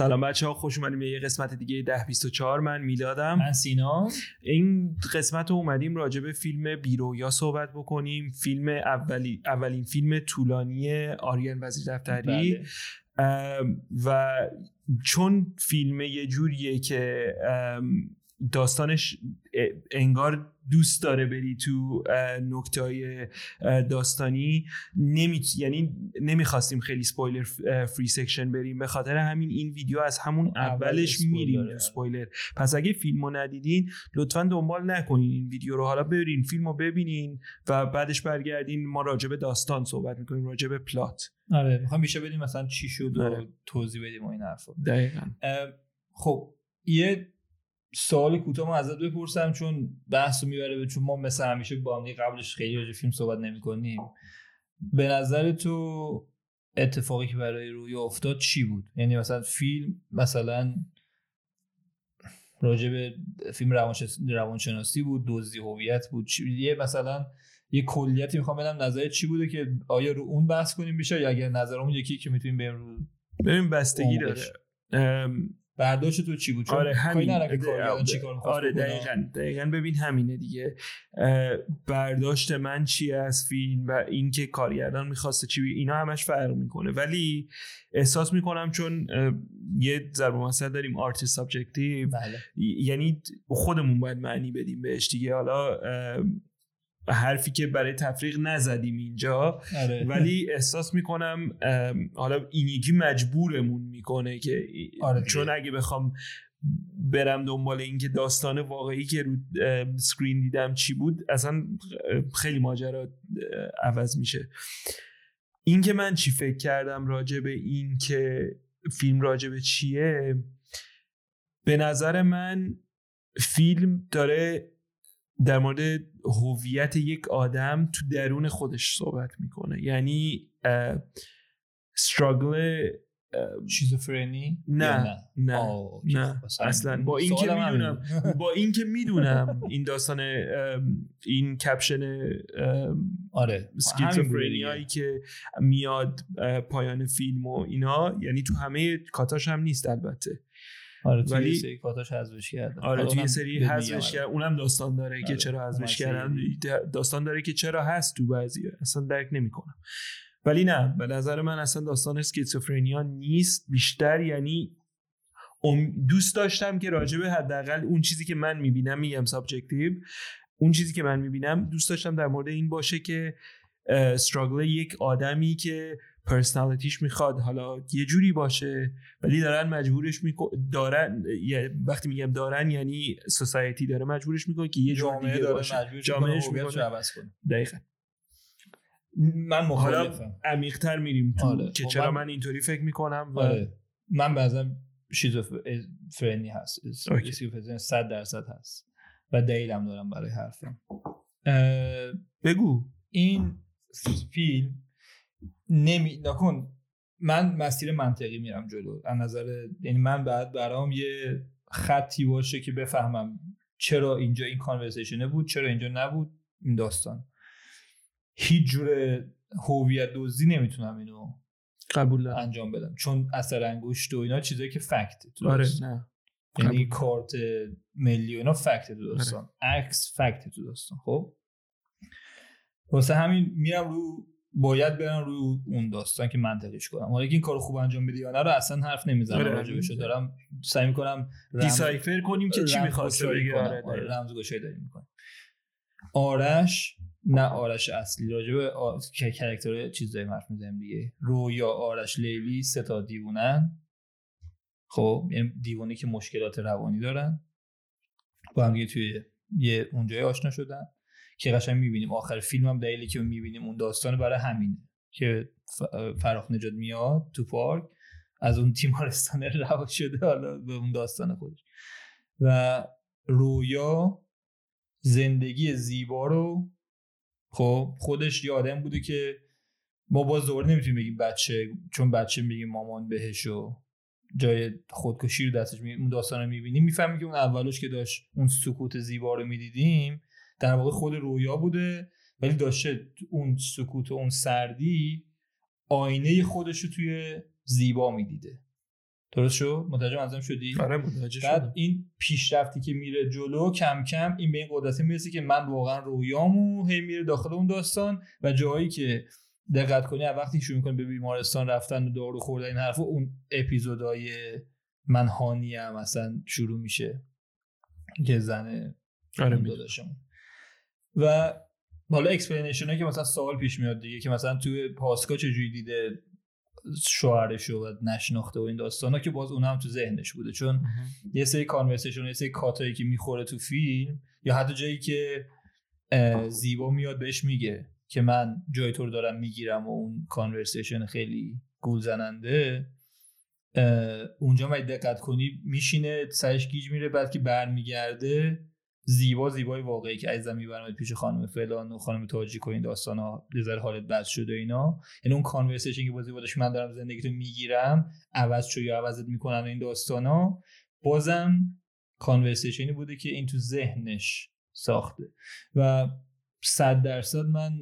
سلام بچه ها خوش اومدیم به یه قسمت دیگه ده 24 من میلادم. من سینا. این قسمت رو اومدیم راجع به فیلم بیرویا صحبت بکنیم. فیلم اولی اولین فیلم طولانی آریان وزیر دفتری. بله. و چون فیلم یه جوریه که داستانش انگار دوست داره بری تو نکته های داستانی. نمی... یعنی نمی‌خواستیم خیلی سپویلر free section بریم. به خاطر همین این ویدیو از همون اول اولش. میریم تو سپویلر پس اگه فیلم رو ندیدین لطفا دنبال نکنین این ویدیو رو. حالا برین فیلم رو ببینین و بعدش برگردین. ما راجع به داستان صحبت می‌کنیم راجع به plot آره می‌خوام بیشتر بدیم مثلا چی شد و آره. توضیح بدیم و این حرفا. دقیقا. خب یه سوال کوتاه ما ازت بپرسم چون بحث رو می‌بره به چون ما مثل همیشه با هم قبلش خیلی راجع فیلم صحبت نمی کنیم به نظر تو اتفاقی که برای رویا افتاد چی بود؟ یعنی مثلا فیلم مثلا راجع به فیلم روانشناسی, بود دزدی هویت بود یه مثلا یه کلیتی می‌خوام بدم نظر چی بوده که آیا رو اون بحث کنیم بیشتر یا اگر نظرمون یکی که می‌تونیم بریم رو ببین بستگی. داره. برداشت تو چی بود؟ چون آره همین. چی آره. بکنه. دقیقا. دقیقا. ببین همینه دیگه. برداشت من چیه از فیلم و اینکه کارگردان می‌خواسته چی بی- اینا همش فرق می‌کنه. ولی احساس می‌کنم چون یه ضرب مثل داریم art subjective بله. یعنی خودمون باید معنی بدیم بهش دیگه. حالا حرفی که برای تفریق نزدیم اینجا. آره. ولی احساس می‌کنم حالا این یکی مجبورمون می‌کنه که آره. چون اگه بخوام برم دنبال اینکه داستان واقعی که رو سکرین دیدم چی بود اصلا خیلی ماجرا عوض میشه. این که من چی فکر کردم راجع به این که فیلم راجع به چیه به نظر من فیلم داره در مورد هویت یک آدم تو درون خودش صحبت می‌کنه یعنی استراگل شیزوفرنی نه نه آه،. نه خب، اصلا با این که می‌دونم. با این که می‌دونم این داستان این کپشن آره دیگه. که میاد پایان فیلم و اینا یعنی تو همه کاتاش هم نیست البته آره توی ولی-. سری کاتاش حذفش کردن آره توی سری حذفش میگم. کرد اونم داستان داره که آره. چرا حذفش. کردن داستان داره که چرا هست تو بعضی اصلا درک نمی‌کنم ولی نه به نظر من اصلا داستان schizophrenia نیست بیشتر یعنی دوست داشتم که راجع به حداقل اون چیزی که من می‌بینم میگم subjective اون چیزی که من می‌بینم دوست داشتم در مورد این باشه که struggle یک آدمی که personality ش می‌خواد. حالا یه جوری باشه ولی دارن مجبورش میکن دارن وقتی میگم دارن یعنی society داره مجبورش می‌کنه که یه جور دیگه داره باشه. مجبورش جامعهش می‌کنه. عوض کنه. دقیقا. من مخالفم. عمیق‌تر میریم تو آره. که خب چرا من- من اینطوری فکر می‌کنم و آره. من بعضا شیزوفرنی هست. اوکی. اسکیزوفرنی 100 درصد هست. و دلیلم دارم برای حرفم. بگو. این فیلم نمی نکن من مسیر منطقی میرم جلو. از نظر یعنی من بعد برام یه خطی باشه که بفهمم چرا اینجا این کانورسیشنه بود چرا اینجا نبود این داستان. هیچ جور هویت دزدی نمی‌تونم اینو قبول دارم. انجام بدم. چون اثر انگشت و اینا چیزایی که فکت تو آره. نه. یعنی. کارت ملی و اینا فکت تو داستان. عکس فکت تو داستان. خب؟ واسه همین میرم رو باید برم رو اون داستان که منطقیش کنم. حالا این کار خوب انجام بده یا نه رو اصلا حرف نمی‌زنم. آره. راجبش دارم سعی می‌کنم دیسایفر کنیم که چی می‌خواسته بگه. آره آره دقیقاً. رمزگشایی داریم آرش نه آرش اصلی راجبه آ... که کرکتر چیز داریم حرف می‌زنیم دیگه. رویا آرش لیلی سه تا دیوونن. خب یعنی دیوانی که مشکلات روانی دارن. با هم توی یه اونجای آشنا شدن. که قشنگ می‌بینیم. آخر فیلم هم دلیلی که می‌بینیم اون داستان برای همینه که فراخ نجات میاد تو پارک از اون تیمارستان رها شده حالا به اون داستان خودش. و رویا زندگی زیبا رو خب خودش یه آدم بوده که ما باز دوباره نمی‌تونیم بگیم بچه چون بچه میگیم مامان بهش و جای خودکشی رو دستش می... اون داستان رو می‌بینیم. می‌فهمیم که اون اولش که داشت اون سکوت زیبا رو می‌دیدیم در واقع خود رویا بوده ولی داشته اون سکوت و اون سردی آینه خودش رو توی زیبا می‌دیده. درست شد متوجه منظورم شدی؟ آره متوجه بعد این پیشرفتی که میره جلو کم کم این به این قدرت می‌رسه که من واقعا رویامو هی میره داخل اون داستان و جایی که دقت کنی از وقتی شروع می‌کنی به بیمارستان رفتن و دارو خوردن این حرفا اون اپیزودهای من هانیم مثلا شروع میشه که زن آره و حالا explanation که مثلا سوال پیش میاد دیگه که مثلا توی پاسگاه چجوری دیده شوهرشو و نشناخته و این داستانا که باز اون هم تو ذهنش بوده. چون یه سری conversation یه سری cut ایی که می‌خوره تو فیلم یا حتی جایی که زیبا میاد بهش میگه که من جای تو رو دارم می‌گیرم و اون conversation خیلی گول زننده اونجا ما دقت کنی میشینه سرش گیج میره بعد که برمیگرده زیبا زیبای واقعی که عزیزم می‌برم پیش خانم فلان و خانم تاجیک و این داستان ها. نظر حالت بد شده اینا. یعنی اون conversation که با زیبا داشت من دارم زندگی تو می‌گیرم عوض شو یا عوضت می‌کنن این داستان ها. بازم کانورسیشنی بوده که این تو ذهنش ساخته. و صد درصد من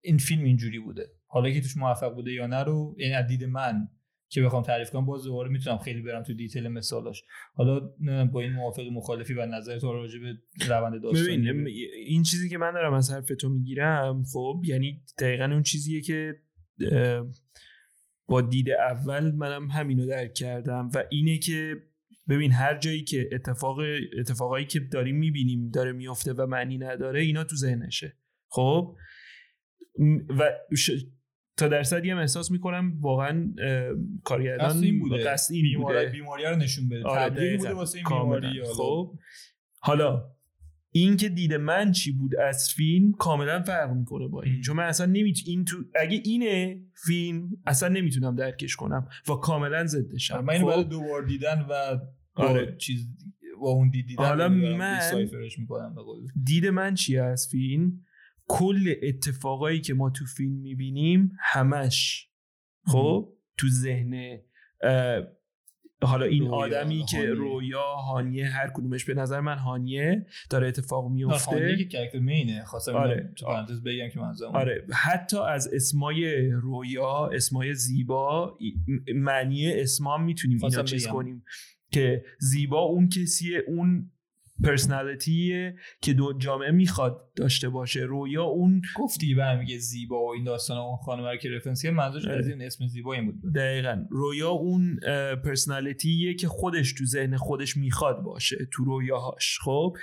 این فیلم اینجوری بوده. حالا که توش موفق بوده یا نه رو یعنی از دید من که بخوام تعریف کنم باز دوباره می‌تونم خیلی برم تو دیتیل مثالاش حالا با این موافق مخالفی و نظر تو راجع به روند داستانی ببین این چیزی که من دارم از حرف تو می‌گیرم خب یعنی دقیقا اون چیزیه که با دید اول منم همینو درک کردم و اینه که ببین هر جایی که اتفاق اتفاقایی که داریم می‌بینیم داره میفته و معنی نداره اینا تو ذهنشه. خب؟ و تا درصدی هم احساس می‌کنم واقعا کارگردان قصد این بوده قصد این بیماری بوده بیماری رو نشون بده آره، تبلیغ دقیقاً. بوده واسه این. بیماری. خب حالا این که دید من چی بود از فیلم کاملا فرق می‌کنه با این. چون من اصلا نمیت... این تو... اگه اینه فیلم اصلا نمی‌تونم درکش کنم و کاملا ضدشم من اینو خب؟ بعد دوبار دیدن و آره. چیز با اون دید دیدن حالا من- می‌کنم دید من چیه از فیلم کل اتفاقایی که ما تو فیلم می‌بینیم همش خب تو ذهن حالا این رویا، آدمی که هانیه. رویا هانیه هر کدومش به نظر من هانیه داره اتفاق میفته که کرکتر مینه خواستم آره. تو پرانتز بگم که منظورم آره حتی از اسمای رویا اسمای زیبا معنی اسمام می‌تونیم اینا چیز بگم. کنیم که زیبا اون کسیه اون پرسنالیتیه که دو جامعه می‌خواد داشته باشه. رویا اون گفتی به هم میگه زیبا و این داستان اون خانم رو که رفرنس منظورش آره. از این اسم زیبا این بود. دقیقا. رویا اون پرسنالیتیه که خودش تو ذهن خودش می‌خواد باشه تو رویاهاش. خب؟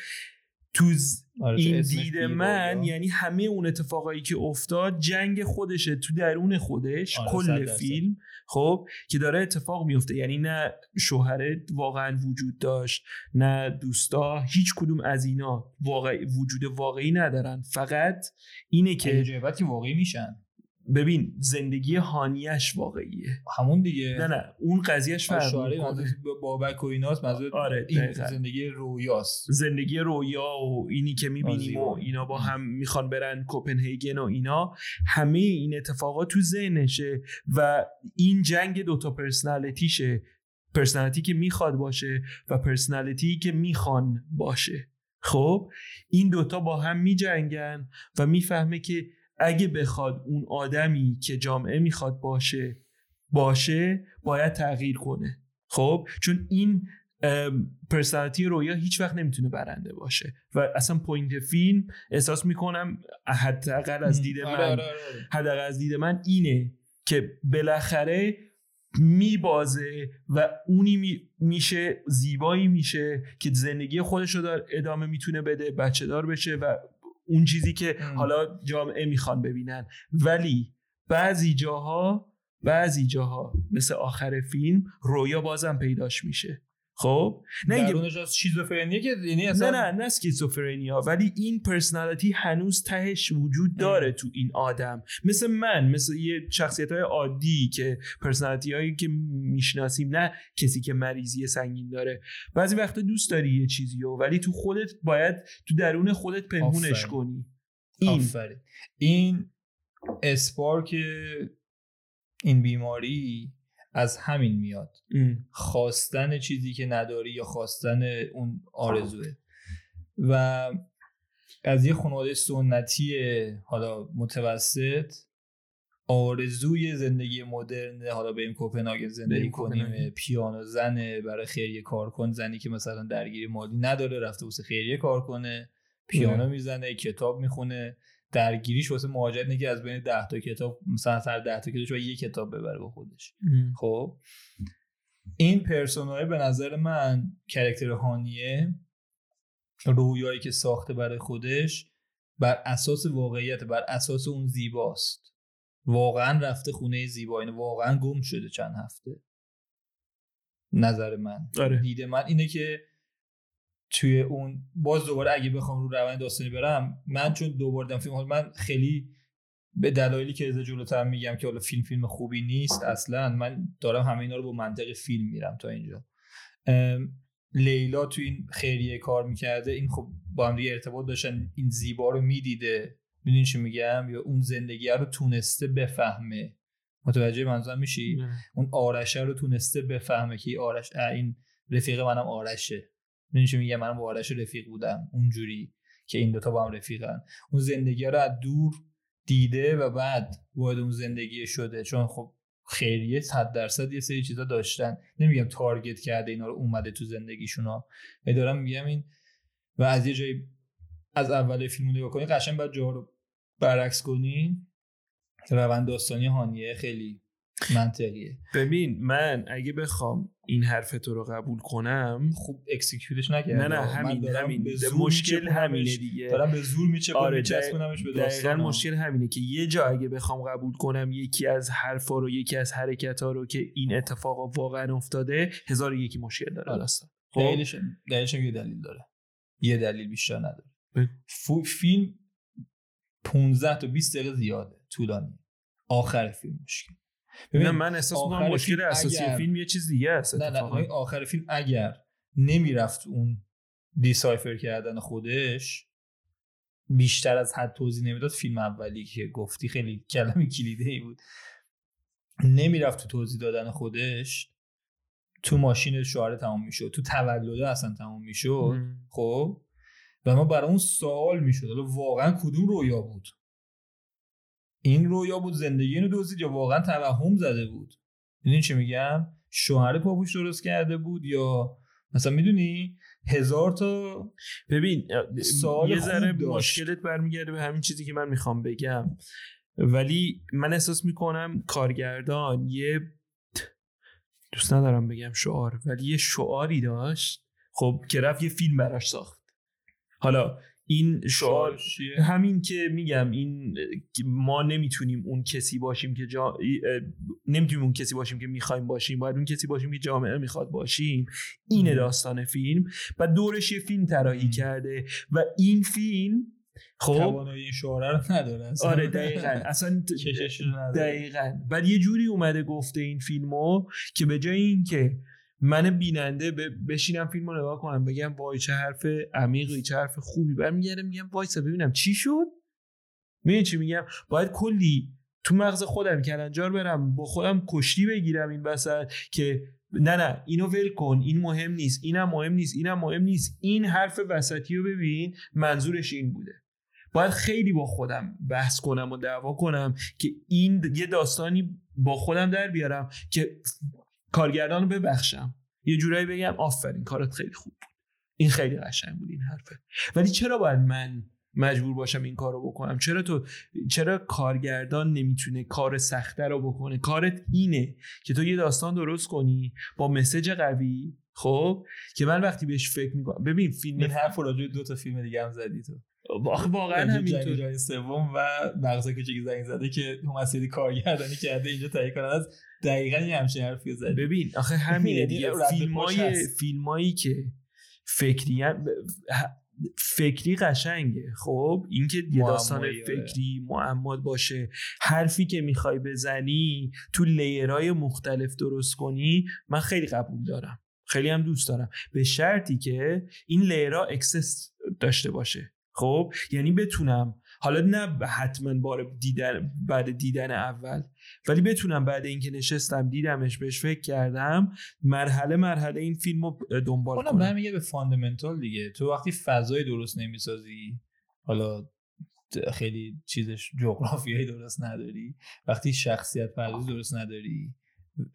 تو ز- آره، چون این دید من یعنی همه اون اتفاقایی که افتاد جنگ خودشه تو درون خودش آره، کل. فیلم خب که داره اتفاق میفته. یعنی نه شوهره واقعا وجود داشت نه دوستا هیچ کدوم از اینا واقع وجود واقعی ندارن. فقط اینه که که جای بعد که واقعی میشن. ببین زندگی هانیش واقعیه. همون دیگه. نه نه اون قضیهش فرق می‌کنه. منظور بابک و ایناست آره، این. زندگی رویاست. زندگی رویا و اینی که می‌بینیم. و اینا با هم می‌خوان برن کوپنهیگن و اینا همه این اتفاقات تو ذهنشه و این جنگ دوتا پرسنالیتیشه. پرسنالیتی که می‌خواد باشه و پرسنالیتی که می‌خوان باشه. خب؟ این دوتا با هم میجنگن و می‌فهمه که اگه بخواد اون آدمی که جامعه می‌خواد باشه باشه باید تغییر کنه. خب؟ چون این personality رویا هیچ وقت نمی‌تونه برنده باشه. و اصلا point فیلم احساس می‌کنم حداقل از دید آره، من آره، آره. حداقل از دید من اینه که بالاخره میبازه و اونی می- میشه زیبایی میشه که زندگی خودش رو ادامه می‌تونه بده بچه دار بشه و اون چیزی که ام. حالا جامعه می‌خوان ببینن ولی بعضی جاها بعضی جاها مثل آخر فیلم رویا بازم پیداش میشه خب؟ نه اینکه درونش از شیزوفرنیه که یعنی نه اصلا نه نه اسکیزوفرنیا ولی این پرسنالیتی هنوز تهش وجود داره تو این آدم. مثل من مثل یه شخصیت های عادی که پرسنالیتی هایی که می‌شناسیم نه کسی که مریضی سنگین داره. بعضی وقتا دوست داری یه چیزی رو ولی تو خودت باید تو درون خودت پنهونش. کنی. این. آفرین. این اسپارک این بیماری از همین میاد ام. خواستن چیزی که نداری یا خواستن اون آرزوه و از یه خانواده سنتی حالا متوسط آرزوی زندگی مدرن حالا بریم کوپنهاگن زندگی کنیم کوپنهاگن. پیانو زنه برای خیریه کار کن زنی که مثلا درگیری مالی نداره رفته واسه خیریه کار کنه پیانو. می‌زنه کتاب می‌خونه درگیریش واسه مهاجرت اینه که از بین 10 تا کتاب مثلا هر 10 تا کتابش باید یه کتاب ببره با خودش. خب. این پرسونای به نظر من کرکتر هانیه رویایی که ساخته برای خودش بر اساس واقعیت بر اساس اون زیباست. واقعا رفته خونه زیبا اینه واقعا گم شده چند هفته. نظر من. آره. دید من اینه که توی اون باز دوباره اگه بخوام رو روند داستانی برم من چون دوباره دیدم فیلم من خیلی به دلایلی که از جلوتر میگم که حالا فیلم فیلم خوبی نیست اصلا من دارم همه اینا رو با منطق فیلم میرم تا اینجا. لیلا تو این خیریه کار می‌کرده این خب با هم دیگه ارتباط داشتن این زیبا رو می‌دیده. می‌دونی چی میگم؟ یا اون زندگی رو تونسته بفهمه. متوجه منظورم میشی؟ اون آرشه رو تونسته بفهمه که آرش این رفیق منم آرشه. می‌دونی چی میگم؟ منم با آرش رفیق بودم. اونجوری که این دوتا با هم رفیقن. اون زندگی رو از دور دیده و بعد وارد اون زندگی شده. چون خب خیریه صد درصد یه سری چیزا داشتن. نمیگم تارگت کرده اینا رو اومده تو زندگیشون ها. دارم میگم این و از یه جایی از اول فیلم رو نگاه کنی قشنگ باید جا رو برعکس کنی. روند داستانی هانیه خیلی منطقیه. ببین من اگه بخوام این حرف تو رو قبول کنم خوب اکسیکیوتش نکرده نه نه من همین همین. مشکل. همینه دیگه. دارم به زور میچپم آره، میچسبونمش به دقیقا داستان مشکل همینه که یه جا اگه بخوام قبول کنم یکی از حرفا رو یکی از حرکت ها رو که این اتفاق واقعا افتاده هزار یکی مشکل داره. آره. داستان خب؟ دلیلش دلیلش یه دلیل داره. یه دلیل بیشتر نداره. فیلم 15 تا 20 دقیقه زیاده طولانی آخر فیلم مشکل. ببین، نه من احساس می‌کنم مشکل اساسی اگر- فیلم یه چیز دیگه است نه نه آخر فیلم اگر نمی‌رفت اون دیسایفر کردن خودش بیشتر از حد توضیح نمی‌داد فیلم اولی که گفتی خیلی کلمه کلیده ای بود. نمی‌رفت تو توضیح دادن خودش تو ماشین شوهر تمام می‌شد تو تولده اصلا تمام می‌شد. خب؟ و ما برای اون سوال می‌شد حالا واقعا کدوم رویا بود؟ این رویا بود زندگی اینو دزدید یا واقعا توهم زده بود. می‌دونی چی میگم؟ شوهر پاپوش درست کرده بود یا مثلا می‌دونی؟ هزار تا ببین سوال یه ذره. مشکلت برمیگرده به همین چیزی که من می‌خوام بگم. ولی من احساس می‌کنم کارگردان یه دوست ندارم بگم شعار ولی یه شعاری داشت. خب که رفت یه فیلم براش ساخت. حالا این شعار همین که میگم این ما نمی‌تونیم اون کسی باشیم که جا... نمی‌تونیم اون کسی باشیم که می‌خوایم باشیم باید اون کسی باشیم که جامعه می‌خواد باشیم. اینه مم. داستان فیلم. و دورش یه فیلم طراحی. کرده. و این فیلم خب؟ توانایی این شعاره رو نداره اصلا. آره دقیقا. اصلا نداره. دقیقا. بعد یه جوری اومده گفته این فیلمو که به جای اینکه من بیننده بشینم فیلم رو نگاه کنم بگم وای چه حرف عمیقی چه حرف خوبی. برمیگردم میگم وایسا ببینم چی شد. می‌دونی چی میگم؟ باید کلی تو مغز خودم کلنجار برم با خودم کشتی بگیرم این وسط که نه نه اینو ول کن این مهم نیست اینم مهم نیست اینم مهم نیست. این حرف وسطی رو ببین منظورش این بوده. باید خیلی با خودم بحث کنم و دعوا کنم که این یه داستانی با خودم در بیارم که کارگردان رو ببخشم. یه جورایی بگم آفرین کارت خیلی خوب بود. این خیلی قشنگ بود این حرفه. ولی چرا باید من مجبور باشم این کار رو بکنم؟ چرا تو چرا کارگردان نمی‌تونه کار سخته رو بکنه؟ کارت اینه که تو یه داستان درست کنی با مسج قوی خب؟ که من وقتی بهش فکر می‌کنم ببین فیلم این حرف راجع دو تا فیلم دیگه هم زدی تو. واقعا راجع به همینطور. سوم و مغزه کوچیک زنگ زده که مسیری کارگردانی کرده اینجا تهیه کننده از دقیقا یه همچین حرفی زدی ببین آخه همینه یعنی دیگه. فیلمای. فیلمایی که فکری فکری قشنگه. خب اینکه یه داستان آره. فکری معما باشه. حرفی که می‌خوای بزنی تو لیرهای مختلف درست کنی من خیلی قبول دارم. خیلی هم دوست دارم. به شرطی که این layer ها access داشته باشه. خب؟ یعنی بتونم. حالا نه حتما بار دیدن بعد دیدن اول ولی بتونم بعد اینکه نشستم دیدمش بهش فکر کردم مرحله مرحله این فیلم رو دنبال اونم کنم. برمیگه به fundamental دیگه. تو وقتی فضای درست نمی‌سازی حالا خیلی چیزش جغرافیایی درست نداری. وقتی شخصیت پردازی درست نداری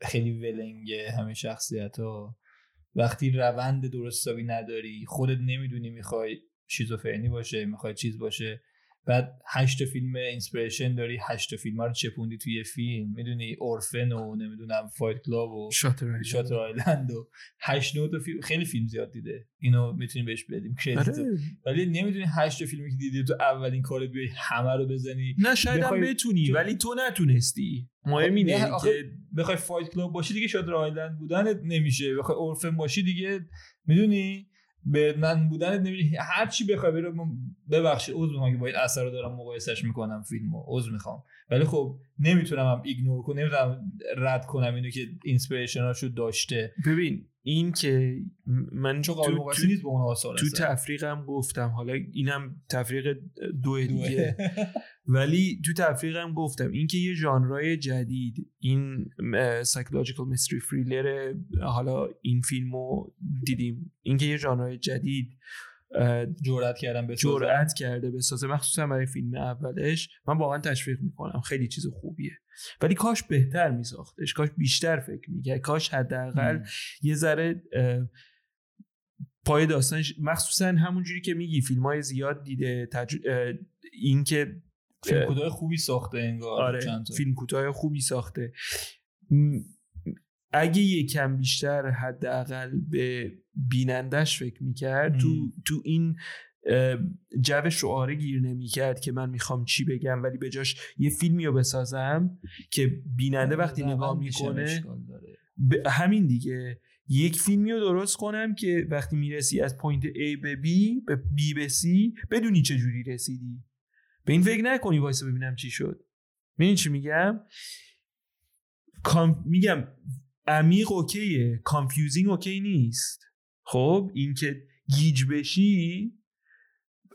خیلی می‌لنگه همه شخصیت ها وقتی روند درستابی نداری خودت نمی‌دونی می‌خوای شیزوفرنی باشه می‌خوای چیز باشه. بعد هشت فیلم inspiration داری هشت فیلم رو چپوندی توی فیلم. می‌دونی Orphan و نمی‌دونم Fight Club و Shutter Island. و هشت نوت فیلم. خیلی فیلم زیاد دیده. اینو می‌تونیم بهش بدیم. credit آره. ولی نمی‌دونی هشت فیلمی که دیدی تو اولین کار بیای همه رو بزنی. نه شاید بخوای- بتونی تو- ولی تو نتونستی. مهم نه، اینه که بخوای Fight Club باشی دیگه Shutter Island بودنت نمیشه. بخوای Orphan باشی دیگه. می‌دونی؟ من بودنت نمیشه هر چی بخوای من- ببخشید عذر می‌خوام که با این اثر رو دارم مقایسش می‌کنم فیلمو. عذر می‌خوام. ولی خب نمی‌تونم هم ignore کنم نمی‌تونم رد کنم اینو که inspiration اشو داشته. ببین این که من چون تو, قابل تو, مقایسه نیست با اون آثار تو. تفریقم گفتم حالا اینم تفریق دو دیگه. ولی تو تفریقم گفتم اینکه یه ژانرای جدید این psychological mystery thriller حالا این فیلمو دیدیم. اینکه یه ژانرای جدید جرأت کردم به جرأت کرده بسازه مخصوصا برای فیلم اولش. من واقعا تشویق می‌کنم. خیلی چیز خوبیه. ولی کاش بهتر میساختش. کاش بیشتر فکر می‌کرد. کاش حداقل یه ذره پای داستانش مخصوصا همونجوری که میگی فیلم های زیاد دیده تج... این که فیلم اه، کوتاه خوبی ساخته انگار آره. چند تا. فیلم کوتاه خوبی ساخته. اگه یکم بیشتر حداقل به بینندش فکر می‌کرد تو. تو این جو شعاره گیر نمی‌کرد که من می‌خوام چی بگم ولی به جاش یه فیلمی رو بسازم که بیننده وقتی روند نگاه می‌کنه. ب- همین دیگه یک فیلمی رو درست کنم که وقتی می‌رسی از point A به B به B به C بدونی چه جوری رسیدی به این فکر نکنی وایسا ببینم چی شد ببین چی میگم کام... میگم عمیق okay ه confusing okay نیست. خب اینکه گیج بشی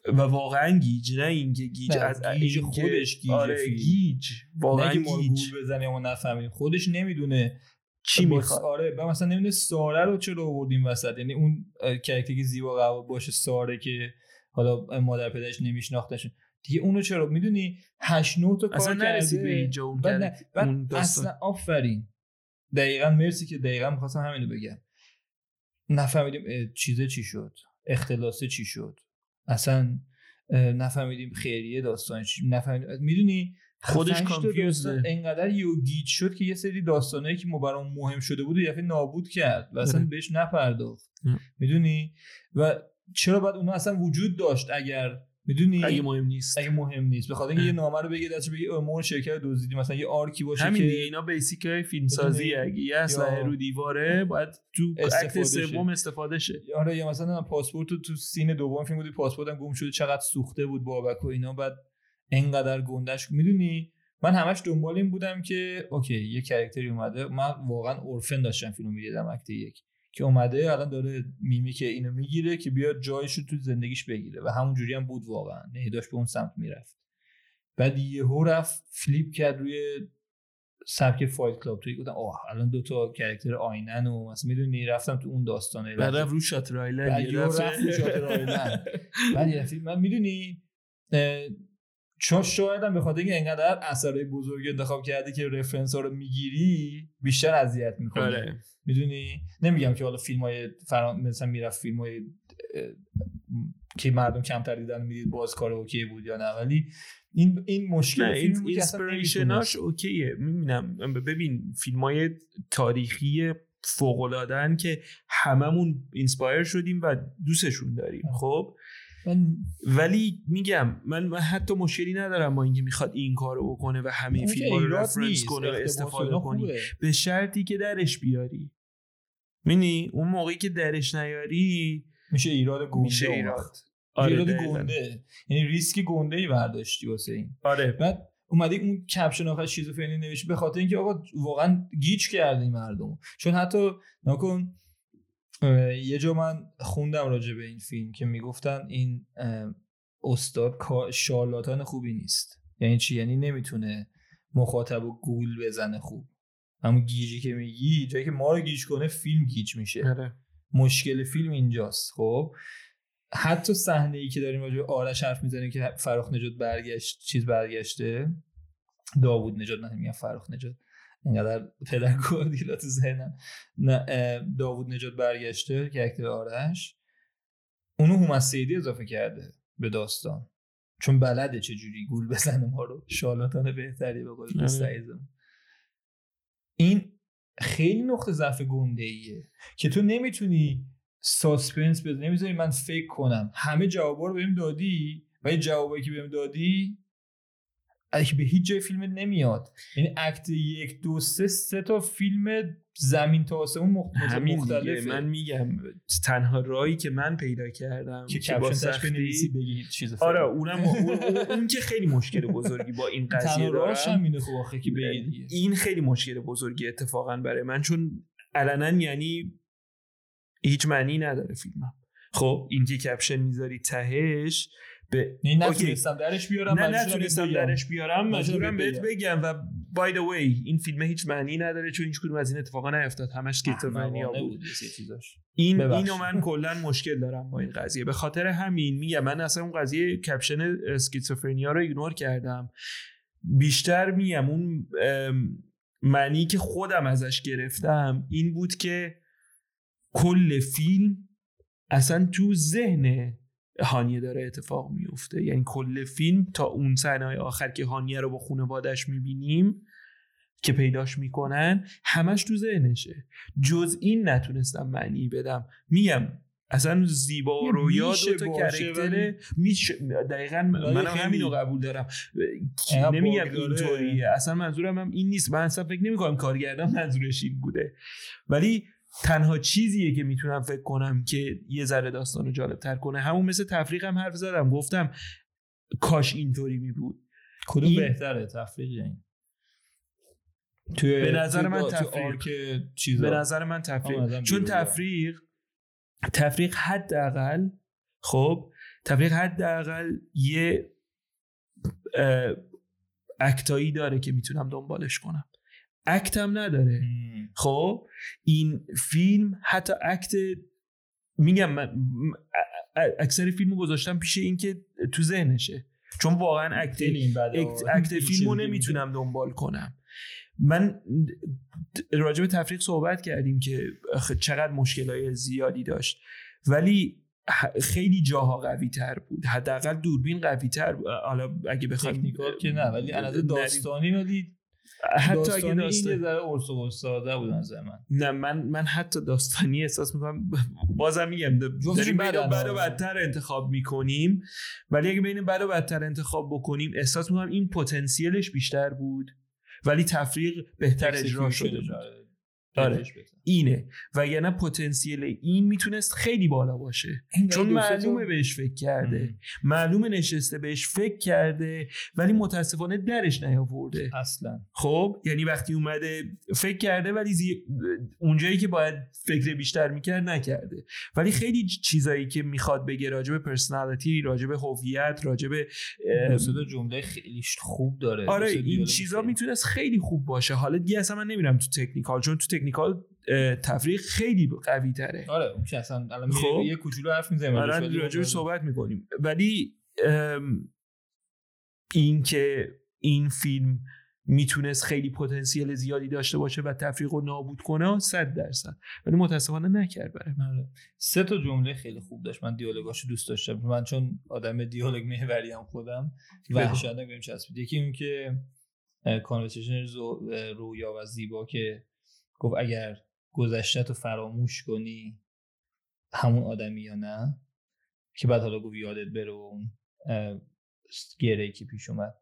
و واقعا گیج نه اینکه گیج از گیج خودش گیجه آره. گیج. واقعا گیج. بزنیم و نفهمیم. خودش نمی‌دونه چی با- می‌خواد. آره و مثلا نمی‌دونه ساره رو چرا آوردیم وسط. یعنی اون کرکتری که زیبا قرار باشه ساره که حالا مادر پدرش نمیشناختش. دیگه اونو چرا؟ می‌دونی؟ هشت نه تا کار اصلا نرسید کرده. به اینجا اون بعد. اصلا آفرین. دقیقا مرسی که دقیقا می‌خواستم همینو بگم نفهمیدیم چیزه چی شد اختلاسه چی شد اصلا نفهمیدیم خیریه داستان چی نفهمیدیم می‌دونی خودش. داستان انقدر یو گیج شد که یه سری داستانایی که ما برام مهم شده بود یه نابود کرد و اصلا آره. بهش نپرداخت. می‌دونی و چرا باید اونها اصلا وجود داشت اگر می‌دونی؟ اگه مهم نیست. اگه مهم نیست. بخاطر اینکه. یه نامه رو بگه دستش بگه اون شرکت رو دزدیدیم مثلا یه آرکی باشه همین که دیگه اینا بیسیک های فیلم سازی؟ اگه یه اسلحه یا- رو دیواره باید تو اکت. سوم استفاده شه. آره یا مثلا پاسپورت رو تو سین دوم فیلم بودی پاسپورتم گم شده چقدر سوخته بود بابک و اینا بعد انقدر گندش. می‌دونی؟ من همش دنبال این بودم که اوکی یه کرکتری اومده. من واقعا اورفن داشتم فیلمو می‌دیدم اکت یک. که اومده الان داره میمی که اینو می‌گیره که بیاد جایش رو تو زندگیش بگیره و همون جوری هم بود واقعا نه داشت به اون سمت می‌رفت بعد یهو رفت فلیپ کرد روی سبک فایت کلاب توی گفتم اوه الان دو تا کرکتر آینن و مثلا می‌دونی رفتم تو اون داستانه بعد رفت رو شاتر آیلند بعد. رفت رو شاتر آیلند. بعد یه دفعه من می‌دونی چون شاید هم به خاطر اینکه انقدر اثرهای بزرگ انتخاب کردی که reference ها رو می‌گیری بیشتر اذیت می‌کنه آره. می‌دونی؟ نمیگم که حالا فیلم های فران مثلا می‌رفت فیلم های که مردم کمتر دیدن می‌دید باز کار okay بود یا نه. ولی این این مشکل نه فیلم این اینسپریشناش نمی‌تونست. اوکیه. می‌بینم. ببین فیلم های تاریخی فوق که هممون inspire شدیم و دوستشون داریم. خب؟ ولی میگم من, من حتی مشکلی ندارم با اینکه می‌خواد این کارو بکنه و همه فیلم رو reference کنه و استفاده کنی. به شرطی که درش بیاری. یعنی اون موقعی که درش نیاری میشه ایراد گنده میشه ایراد. آره ایراد. گنده. یعنی ریسک گنده ای برداشتی واسه این. آره. بعد اومده اون caption آخر شیزوفرنی نوشته به خاطر اینکه آقا واقعا گیج کرده این مردم چون حتی نکن یه جا من خوندم راجع به این فیلم که می‌گفتن این استاد شارلاتان خوبی نیست. یعنی چی؟ یعنی نمی‌تونه مخاطب و گول بزنه خوب. همون گیجی که میگی جایی که ما رو گیج کنه فیلم گیج میشه. آره. مشکل فیلم اینجاست خب؟ حتی صحنه ای که داریم راجع به آرش حرف می‌زنیم که فراخ نجات برگشت چیز برگشته داوود نجات نه میگم فراخ نجات. اینقدر پدر گوادیلا تو ذهنم. داوود نجات برگشته که اکتر آرش. اونو هومن سیدی اضافه کرده به داستان. چون بلده چه جوری گول بزنه ما رو. شالاتان بهتری به قول این خیلی نقطه ضعف گنده ایه که تو نمی‌تونی ساسپنس بده نمی‌ذاری من فکر کنم. همه جوابا رو بهم دادی و این جوابایی که بهم دادی به هیچ جای فیلم نمیاد. یعنی اکت یک دو سه سه تا فیلم زمین تا آسمون مختلفه. من میگم تنها رایی که من پیدا کردم که, که با سختی بگی چیز آره اونم اون, اون, که خیلی مشکل بزرگی با این قضیه دارم. هم خب که این خیلی مشکل بزرگی اتفاقا برای من چون علنا یعنی هیچ معنی نداره فیلمم. خب این که کپشن می‌ذاری تهش به نتونستم درش بیارم؟ نه نتونستم درش بیارم مجبورم بهت بگم. و بای the way این فیلم هیچ معنی نداره چون هیچ کدوم از این اتفاقا نیفتاد. همش اسکیزوفرنیا بود. این اینو من کلا مشکل دارم با این قضیه. به خاطر همین میگم من اصلا اون قضیه کپشن اسکیزوفرنیا رو ایگنور کردم. بیشتر میگم اون معنی که خودم ازش گرفتم این بود که کل فیلم اصلا تو ذهن هانیه داره اتفاق میفته. یعنی کل فیلم تا اون صحنه آخر که هانیه رو با خانوادش می‌بینیم که پیداش می‌کنن همش تو ذهنشه. جز این نتونستم معنی بدم. میگم اصلا زیبا و رویا دو تا کرکتره. میشه دقیقا من همینو قبول دارم. نمیگم اینطوریه. اصلا منظورم هم این نیست. من اصلا فکر نمی‌کنم کارگردان منظورش این بوده. ولی تنها چیزیه که می‌تونم فکر کنم که یه ذره داستان رو جالب تر کنه. همون مثل تفریق هم حرف زدم. گفتم کاش اینطوری می بود کدوم این... بهتره؟ تفریق این؟ توی به نظر من تفریق. به نظر من تفریق. چون تفریق تفریق حداقل خب تفریق حداقل یه اکتایی داره که می‌تونم دنبالش کنم. اکتم نداره. خب؟ این فیلم حتی اکت میگم من اکثر فیلمو گذاشتم پیش این که تو ذهنشه. چون واقعا اکت اکت فیلمو نمی‌تونم دنبال کنم. من راجع به تفریق صحبت کردیم که چقدر مشکلای زیادی داشت. ولی خیلی جاها قوی تر بود. حداقل دوربین قوی تر حالا اگه بخوایم که نه ولی از داستانی ولی حتی اگه داستانی این ذره ساده بود از من. نه من من حتی داستانی احساس می‌کنم بازم میگم داریم بین بد و بدتر انتخاب می‌کنیم. ولی اگه بین بد و بدتر انتخاب بکنیم احساس می‌کنم این پتانسیلش بیشتر بود ولی تفریق بهتر اجرا شده آره. اینه. و یعنی پتانسیل این می‌تونست خیلی بالا باشه. چون معلومه بهش فکر کرده. معلومه نشسته بهش فکر کرده ولی متاسفانه درش نیاورده. اصلا. خب یعنی وقتی اومده فکر کرده ولی زی... اونجایی که باید فکر بیشتر می‌کرد نکرده. ولی خیلی چیزایی که می‌خواد بگه راجب پرسنالیتی راجب هویت راجب جمله خیلی خوب داره. آره این چیزا می‌تونست خیلی خوب باشه. حالا دیگه اصلا من نمیرم تو تکنیکال چون تو تکنیکال تفریق خیلی قوی تره آره اون که اصلا الان خب. یه کوچولو حرف می‌زنیم راجع صحبت می‌کنیم. ولی این که این فیلم می‌تونست خیلی پتانسیل زیادی داشته باشه و تفریق رو نابود کنه صد درصد. ولی متاسفانه نکرد برای من. آره. سه تا جمله خیلی خوب داشت. من دیالوگاشو دوست داشتم. من چون آدم دیالوگ محوری هم خودم وحشتناک بهم چسبید. یکی اون که کانورسیشن رویا و زیبا که گفت اگر گذشته تو فراموش کنی همون آدمی یا نه؟ که بعد حالا گفت یادت بره اون گره که پیش اومد.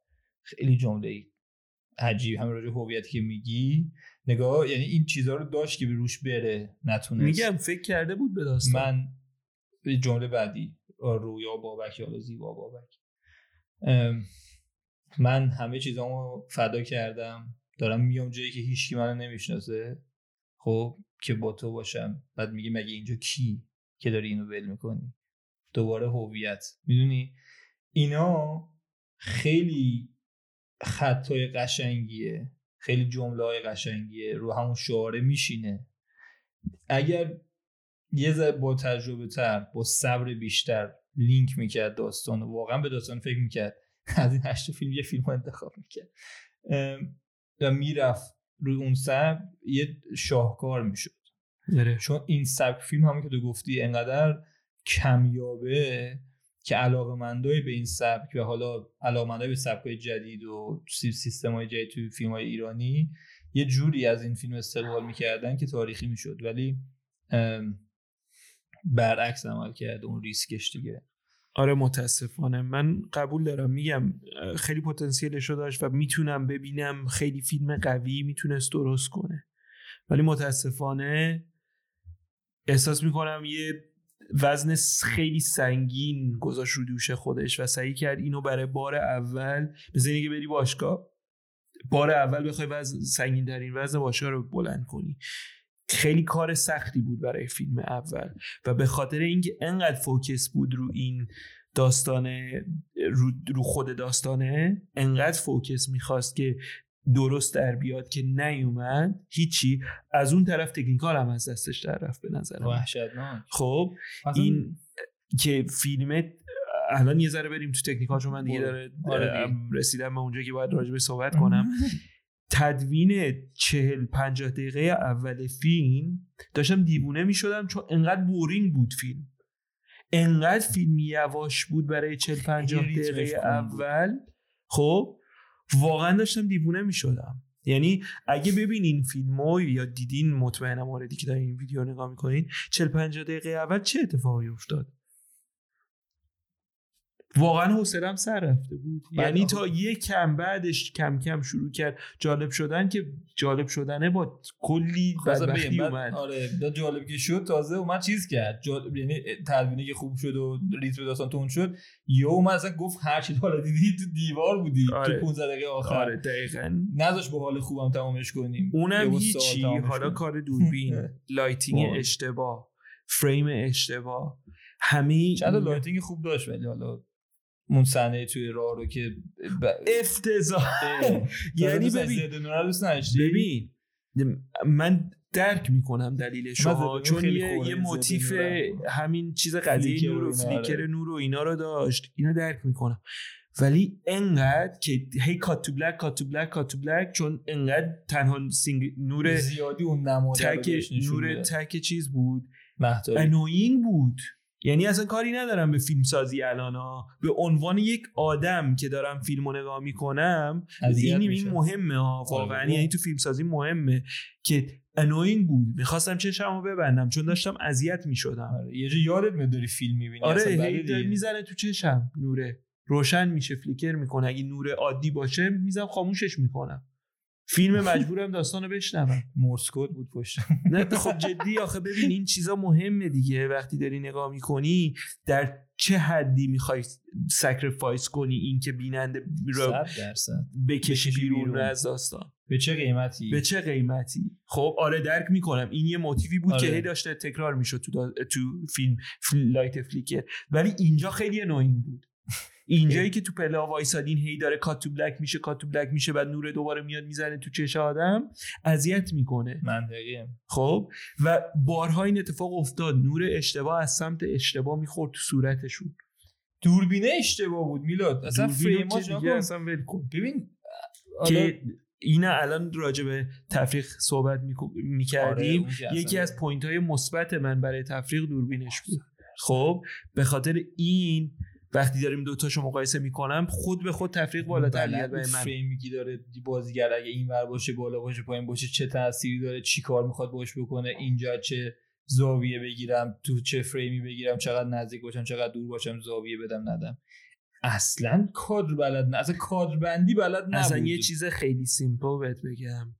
خیلی جمله عجیب. همه راجع هویتی که میگی. نگاه یعنی این چیزها رو داشت که به روش بره نتونست. میگم فکر کرده بود به داستان. من جمله بعدی. رویا بابک یا زیبا بابک. من همه چیزامو فدا کردم. دارم میام جایی که هیچکی منو نمی‌شناسه. خب که با تو باشم. بعد میگی مگه اینجا کی که داری اینو ول می‌کنی؟ دوباره هویت. می‌دونی؟ اینا خیلی خطای قشنگیه. خیلی جمله های قشنگیه. رو همون شعاره میشینه. اگر یه ذره با تجربه تر با صبر بیشتر لینک می‌کرد داستان واقعا به داستان فکر می‌کرد. از این هشت فیلم یه فیلم انتخاب می‌کرد. و می‌رفت روی اون سب یه شاهکار می‌شد. آره. چون این سبک فیلم همون که تو گفتی انقدر کمیابه که علاقه مندای به این سبک و حالا علاقه به سبک جدید و سیستم های جدید توی فیلم های ایرانی یه جوری از این فیلم استقبال می‌کردن که تاریخی می‌شد. ولی برعکس عمل کرد اون ریسکش دیگه. آره متاسفانه. من قبول دارم. میگم خیلی پتانسیلش رو داشت و می‌تونم ببینم. خیلی فیلم قوی می‌تونست درست کنه. ولی متاسفانه احساس می‌کنم یه وزن خیلی سنگین گذاشت رو دوش خودش و سعی کرد اینو برای بار اول بزنی که بری باشگاه بار اول بخوای وزن سنگین ترین وزن باشگاه رو بلند کنی. خیلی کار سختی بود برای فیلم اول. و به خاطر اینکه انقدر فوکس بود رو این داستان رو, رو خود داستانه انقدر فوکس می‌خواست که درست در بیاد که نیومد هیچی. از اون طرف تکنیکال هم از دستش در رفت به نظر وحشتناک. خب این که فیلم الان یه ذره بریم تو تکنیکال چون من دیگه داره آره رسیدم به اونجا که باید راجبه صحبت کنم. تدوین چهل پنجاه دقیقه اول فیلم داشتم دیوونه می شدم چون انقدر بورینگ بود فیلم. انقدر فیلم یواش بود برای چهل پنجاه دقیقه اول. خب واقعا داشتم دیوونه می شدم یعنی اگه ببینین فیلم یا دیدین مطمئنم موردی که دارین این ویدیو نگاه می‌کنین چل پنجاه دقیقه اول چه اتفاقی افتاد؟ واقعا حوصلم سر رفته بود. یعنی تا یه کم بعدش کم کم شروع کرد جالب شدن که جالب شدنه با کلی بدبختی اومد. آره جالب که شد تازه اومد چیز کرد جالب یعنی تدوینه که خوب شد و ریتم داستان تون شد یه اومد اصلا گفت هر چی حالا دیدی تو دیوار بودی آره. تو 15 دقیقه آخر. آره دقیقاً. نذاشت به حال خوبم تمامش کنیم. اونم هیچی. حالا کار دوربین لایتینگ اشتباه فریم اشتباه همه چند lighting خوب داشت ولی حالا اون صحنه توی راه رو که ب... افتضاح. یعنی ببین ببین من درک می‌کنم دلیلش چون یه, یه motif همین چیز قضیه نور و flicker نور و اینا رو داشت. اینو درک می‌کنم. ولی انقدر که هی cut to black cut to black cut to black چون انقدر تنها سینگ نور زیادی اون تک نور تک چیز بود. annoying بود. یعنی اصلا کاری ندارم به فیلم سازی الان ها به عنوان یک آدم که دارم فیلم رو نگاه می‌کنم این این مهمه ها آره. واقعا یعنی تو فیلم سازی مهمه که annoying بود. می‌خواستم چشم رو ببندم چون داشتم اذیت می‌شدم. آره. یه جا یادت میاد داری فیلم می‌بینی؟ آره می‌زنه تو چشم نوره. روشن میشه flicker می‌کنه. اگه نور عادی باشه میزم خاموشش می‌کنم. فیلم مجبورم داستانو بشنوم. Morse code بود پشت. نه خب جدی آخه ببین این چیزا مهمه دیگه. وقتی داری نگاه می‌کنی در چه حدی می‌خوای sacrifice کنی این که بیننده رو بکشی بیرون رو از داستان؟ به چه قیمتی؟ به چه قیمتی؟ خب آره درک می‌کنم. این یه motif ی بود آره. که هی داشته تکرار می‌شد تو, تو فیلم light flicker ولی اینجا خیلی annoying بود. اینجایی که تو پله وایسادین هی داره cut to black میشه cut to black میشه بعد نور دوباره میاد می‌زنه تو چش آدم اذیت می‌کنه. منطقیه خب؟ و بارها این اتفاق افتاد. نور اشتباه از سمت اشتباه می‌خورد تو صورتشون. دوربینه اشتباه بود میلاد. اصلا فریماش اصلا ول کن. ببین که اینا الان راجع به تفریق صحبت می‌کردیم. آره یکی از point های مثبت من برای تفریق دوربینش بود. خب؟ به خاطر این وقتی داریم دوتاشو مقایسه می‌کنم خود به خود تفریق بالاتر میاد. به من که داره بازیگر اگه این ور باشه بالا باشه پایین باشه چه تأثیری داره چی کار می‌خواد باش بکنه اینجا چه زاویه بگیرم تو چه فریمی بگیرم چقدر نزدیک باشم چقدر دور باشم زاویه بدم ندم. اصلا کادر بلد نه اصلا کادر بندی بلد نبود اصلا یه چیز خیلی سیمپل بهت بگم.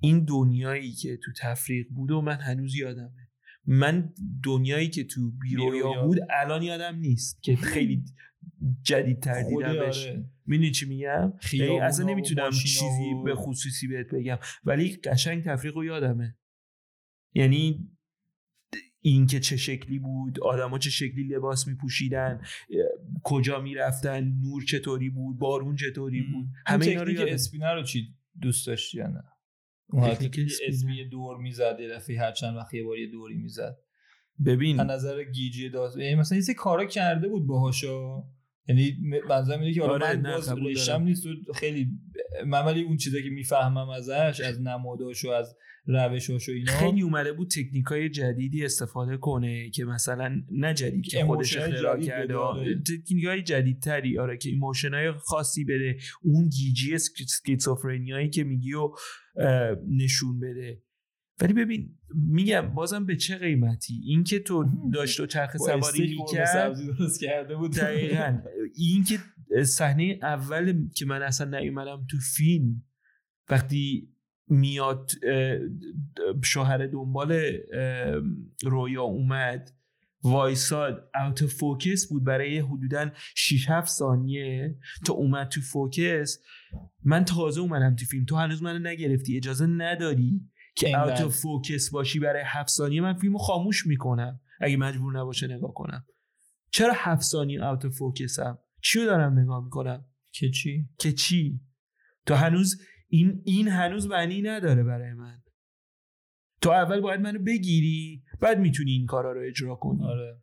این دنیایی که تو تفریق بود و من هنوز یادمه. من دنیایی که تو بیرویا بود الان یادم نیست که خیلی جدید تر دیدمش. می‌دونی چی میگم؟ اصلا نمی‌تونم چیزی به خصوصی بهت بگم. ولی قشنگ تفریق رو یادمه. یعنی این که چه شکلی بود آدما چه شکلی لباس میپوشیدن کجا می‌رفتن نور چطوری بود بارون چطوری بود؟ همه اینا رو اسپینر رو چی دوست داشتی یا نه؟ یه دور می‌زد یه دفعه هر چند وقت یه بار یه دوری می‌زد. ببین. از نظر گیجی داستان یعنی مثلا یه کارا کرده بود باهاشو. یعنی منظورم اینه که آره، من باز رشتم دارم. نیست و خیلی من ولی اون چیزایی که می‌فهمم ازش از نماداش و از روشاش و اینا خیلی اومده بود تکنیک های جدیدی استفاده کنه که مثلا نه جدید که خودش اختراع کرده بده، آره. تکنیک های جدیدتری آره که ایموشن های خاصی بده اون گیجی اسکیزوفرنیایی که میگی و نشون بده ولی ببین میگم بازم به چه قیمتی؟ اینکه تو داشت و چرخ سواری می‌کرد کرده بود. دقیقا. این که صحنه اول که من اصلا نیومدم تو فیلم وقتی میاد شوهر دنبال رویا اومد وایساد اوت فوکس بود برای حدودا 6 7 ثانیه تا اومد تو فوکس من تازه اومدم تو فیلم. تو هنوز منو نگرفتی اجازه نداری؟ که. اوت فوکس باشی برای 7 ثانیه من فیلمو خاموش می‌کنم. اگه مجبور نباشه نگاه کنم. چرا 7 ثانیه اوت فوکسم؟ چی رو دارم نگاه می‌کنم؟ که چی؟ که چی؟ تو هنوز این این هنوز معنی نداره برای من. تو اول باید منو بگیری بعد می‌تونی این کارا رو اجرا کنی. آره.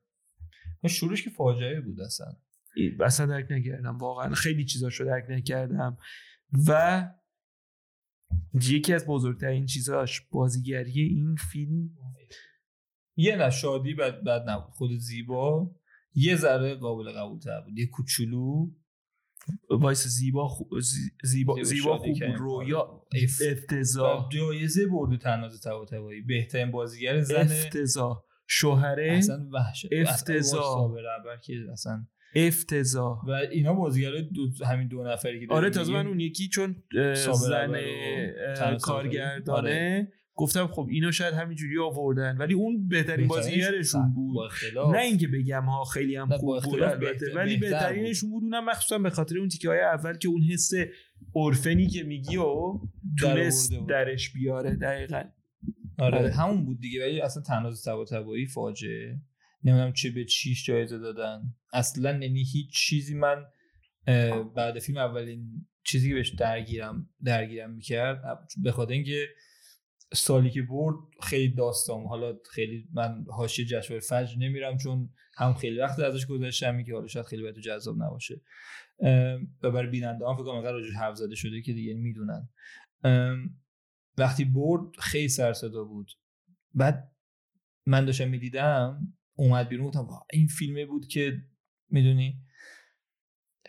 شروعش که فاجعه بود اصلا. اصلا درک نکردم واقعا خیلی چیزاشو درک نکردم. و یکی از بزرگترین چیزاش بازیگری این فیلم یه نه شادی بد, بد نبود. خود زیبا یه ذره قابل قبول تر بود. یه کوچولو. وایس زیبا خو... زی- زیبا زیبا خوب. بود. رویا اف- افتضاح. و جایزه برده طناز طباطبایی بهترین بازیگر زن افتضاح. شوهره اصلا وحشت افتضاح. اصلا افتضاح. و اینا بازیگر دو همین دو نفری که آره تازه من اون یکی چون زن کارگردانه گفتم خب اینو شاید همینجوری آوردن ولی اون بهترین بازیگرشون با بود نه اینکه بگم ها خیلی هم خوب بود البته. ولی بهتر بهترینشون بود. اونم مخصوصا به خاطر اون تیکه های اول که اون حس اورفنی که میگی و تونست. درش بیاره دقیقا. آره, آره. همون بود دیگه. ولی اصلا تناز طباطبایی فاجعه. نمی‌دونم چه به چیش جایزه دادن. اصلا یعنی هیچ چیزی من بعد فیلم اولین چیزی که بهش درگیرم درگیرم می‌کرد به خاطر اینکه سالی که برد خیلی داستان حالا خیلی من حاشیه جشنواره فجر نمیرم چون هم خیلی وقت ازش گذاشتم که حالا شاید خیلی بهتون جذاب نباشه. و برای بیننده هم فکر کنم راجعش حرف زده شده که دیگه می‌دونن. وقتی برد خیلی سر صدا بود. بعد من داشتم می‌دیدم اومد بیرون گفتم این فیلمه بود که می‌دونی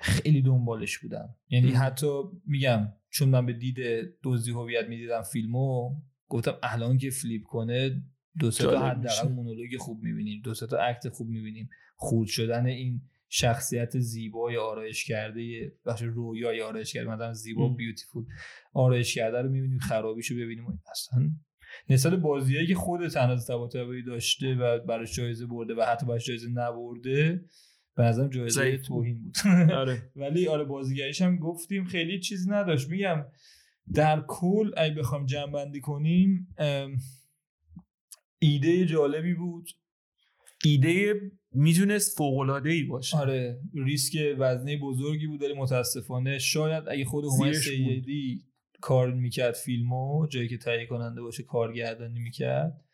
خیلی دنبالش بودم یعنی ام. حتی میگم چون من به دید دزدی هویت می‌دیدم فیلمو گفتم الان که فلیپ کنه دو سه تا. حداقل مونولوگ خوب می‌بینیم دو سه تا اکت خوب می‌بینیم خورد شدن این شخصیت زیبای آرایش کرده بخش رویای آرایش کرده مثلا زیبا. بیوتیفول آرایش کرده رو می‌بینیم خرابیشو ببینیم اصلا نسبت بازیایی که خود تناز طباطبایی داشته و براش جایزه برده و حتی براش جایزه نبرده به نظرم جایزه. توهین بود. آره. ولی آره بازیگریش هم گفتیم خیلی چیزی نداشت. میگم در کل اگه بخوام جمع کنیم ایده جالبی بود. ایده می‌تونست فوق العاده ای باشه. آره ریسک وزنه بزرگی بود ولی متاسفانه شاید اگه خود بود. سیدی کار می‌کرد فیلمو جایی که تهیه کننده باشه کارگردانی می‌کرد.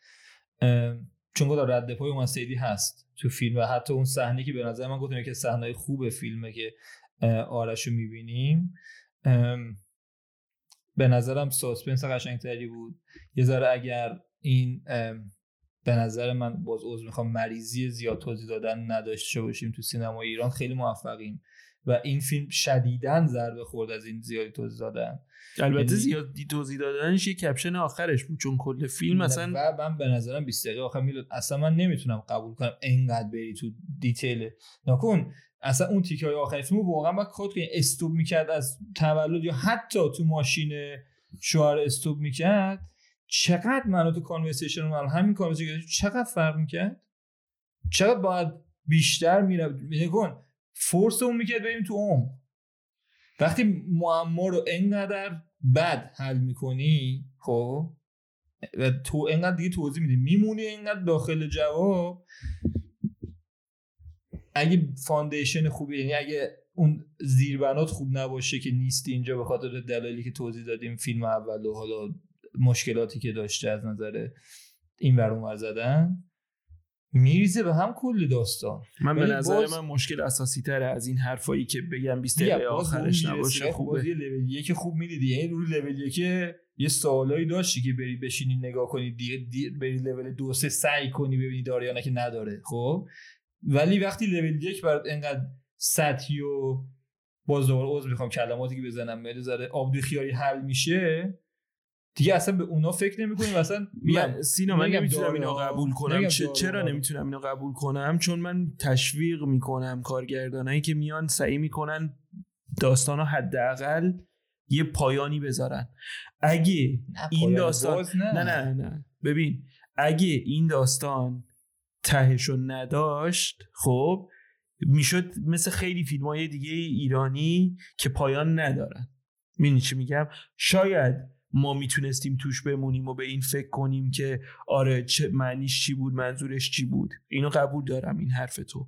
چون گفتم رد پای اومد سیدی هست تو فیلم و حتی اون صحنه که به نظر من گفتم که صحنه خوب فیلمه که آرش رو می‌بینیم. به نظرم suspense قشنگتری بود. یه ذره اگر این به نظر من باز عذر می‌خوام مریضی زیاد توضیح دادن نداشته باشیم تو سینما ایران خیلی موفقیم. و این فیلم شدیداً ضربه خورد از این زیادی توضیح دادن. البته یعنی- زیادی توضیح دادنش یه caption آخرش بود چون کل فیلم اصلا و من به نظرم 20 دقیقه آخر میلاد اصلا من نمی‌تونم قبول کنم اینقدر بری تو detail. نکن اصلا اون تیکه های آخر فیلم واقعا باید cut کنی. stop می‌کرد از تولد یا حتی تو ماشین شوهر stop می‌کرد. چقدر منو تو conversation من همین conversation چقدر فرق می‌کرد؟ چقدر باید بیشتر میره نکن force اون می‌کرد بریم تو عمق. وقتی معما رو انقدر بد حل می‌کنی خب و تو انقدر دیگه توضیح میدی میمونی انقدر داخل جواب. اگه foundation خوبی یعنی اگه اون زیربنات خوب نباشه که نیستی اینجا به خاطر دلایلی که توضیح دادیم فیلم اول و حالا مشکلاتی که داشته از نظر این اونور زدن میریزه به هم کل داستان. من به نظر باز- من مشکل اساسی تره از این حرفایی که بگم 20 میگم، دقیقه آخرش نباشه می‌رسه. خوبه. یه لول یک خوب می‌دیدی. یعنی روی لول یک یه سوالایی داشتی که بری بشینی نگاه کنی دی, دی بری لول دو سه سعی کنی ببینی داره یا نه که نداره. خب؟ ولی وقتی لول یک برات انقدر سطحی و باز دوباره عذر می‌خوام کلماتی که بزنم میل زده آبدو خیاری حل میشه دیگه اصلا به اونا فکر نمی‌کنیم اصلا من سینا من نمی‌تونم اینو قبول کنم. چرا نمی‌تونم اینو قبول کنم؟ چون من تشویق می‌کنم کارگردانایی که میان سعی می‌کنن داستانو حداقل یه پایانی بذارن. اگه این داستان نه. نه نه نه. ببین اگه این داستان تهشو نداشت خب می‌شد مثل خیلی فیلم های دیگه ایرانی که پایان ندارن. می‌دونی چی میگم؟ شاید ما می‌تونستیم توش بمونیم و به این فکر کنیم که آره چه معنیش چی بود منظورش چی بود. اینو قبول دارم این حرف تو.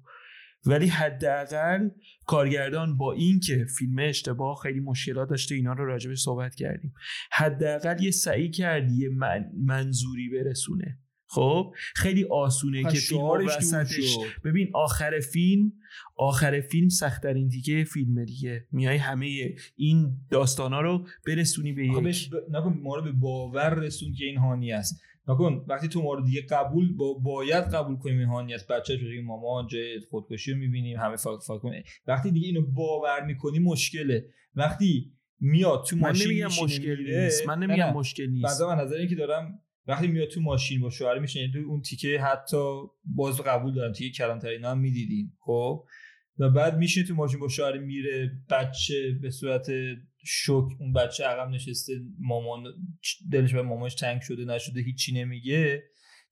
ولی حداقل کارگردان با اینکه فیلم اشتباه خیلی مشکلات داشته اینا رو راجبش صحبت کردیم. حداقل یه سعی کردی یه من- منظوری برسونه. خب خیلی آسونه که فیلم وسطش. ببین آخر فیلم آخر فیلم سختترین دیگه فیلم دیگه. میای همه این داستانا رو برسونی به یک ب... نکن ما رو به باور رسون که این هانی است. نکن وقتی تو ما رو دیگه قبول با... باید قبول کنیم این هانی است. بچه‌ش بگیم مامان جای خودکشی رو می‌بینیم همه فاک فاک کنه. وقتی دیگه اینو باور می‌کنی مشکله. وقتی میاد تو من ماشین نمیگم میشینه مشکل نیست. من نمیگم. مشکل نیست. بعضا من نظر که دارم وقتی میاد تو ماشین با شوهر میشینه تو اون تیکه حتی باز قبول دارم تیکه کلانتری هم می‌دیدیم خب؟ و بعد میشینه تو ماشین با شوهر میره بچه به صورت شوک اون بچه عقب نشسته مامان دلش به مامانش تنگ شده نشده هیچی نمیگه.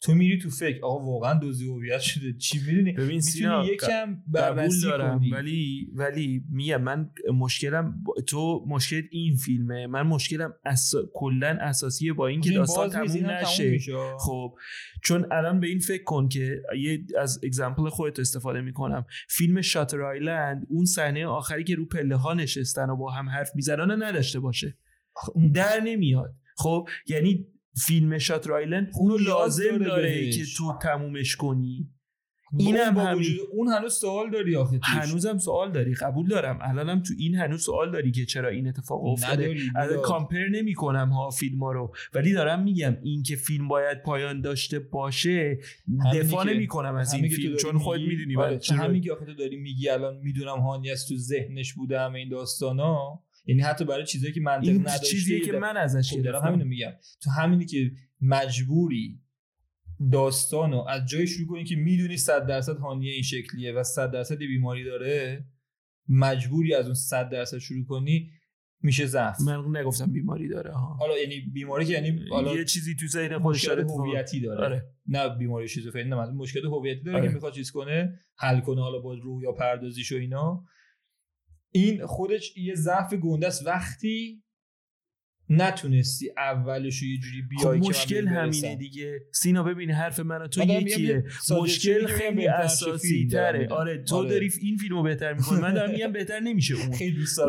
تو میری تو فکر. آقا واقعا دزدی هویت شده. چی می‌دونی؟ ببین سینا می‌تونی یکم قبول دارم کنی. ولی ولی میگم من مشکلم با- تو مشکل این فیلمه. من مشکلم اس... کلا اساسیه با این که این داستان تموم نشه. خب چون الان به این فکر کن که یه از example خودت استفاده می‌کنم. فیلم Shutter Island اون صحنه آخری که رو پله ها نشستن و با هم حرف می‌زنن نداشته باشه. در نمیاد. خب یعنی فیلم شاتر آیلند اونو نیاز لازم داره داره. که تو تمومش کنی این اینم همین. وجود اون هنوز سوال داری آخه توش. هنوزم سوال داری قبول دارم الانم تو این هنوز سوال داری که چرا این اتفاق افتاده میلاد. کامپر نمی کنم ها فیلم ها رو ولی دارم میگم این که فیلم باید پایان داشته باشه دفاع نمی کنم از این فیلم چون خود می‌دونی آره، همین که آخه تو داری میگی الان می‌دونم هانی از تو ذهنش بوده همه این داستانا یعنی حتی برای چیزایی که منطق نداشته چیزیه که من ازش خب دارم همینو میگم. تو همینی که مجبوری داستانو از جای شروع کنی که می‌دونی 100 درصد هانیه این شکلیه و 100 درصد بیماری داره مجبوری از اون 100 درصد شروع کنی میشه ضعف. من نگفتم بیماری داره ها. حالا یعنی بیماری که یعنی حالا یه چیزی تو ذهن خودش داره هویتی داره. آره. نه بیماری شیزوفرنی نه مشکل هویتی داره آره. که می‌خواد چیز کنه حل کنه حالا با رویا پردازیش و اینا. این خودش یه ضعف گنده است وقتی نتونستی اولش یه جوری خب بیای که من مشکل همینه. دیگه سینا ببین حرف من و تو یکیه مشکل که خیلی اساسی تره. آره تو آره. داری این فیلمو بهتر می‌کنی من دارم میگم بهتر نمیشه اون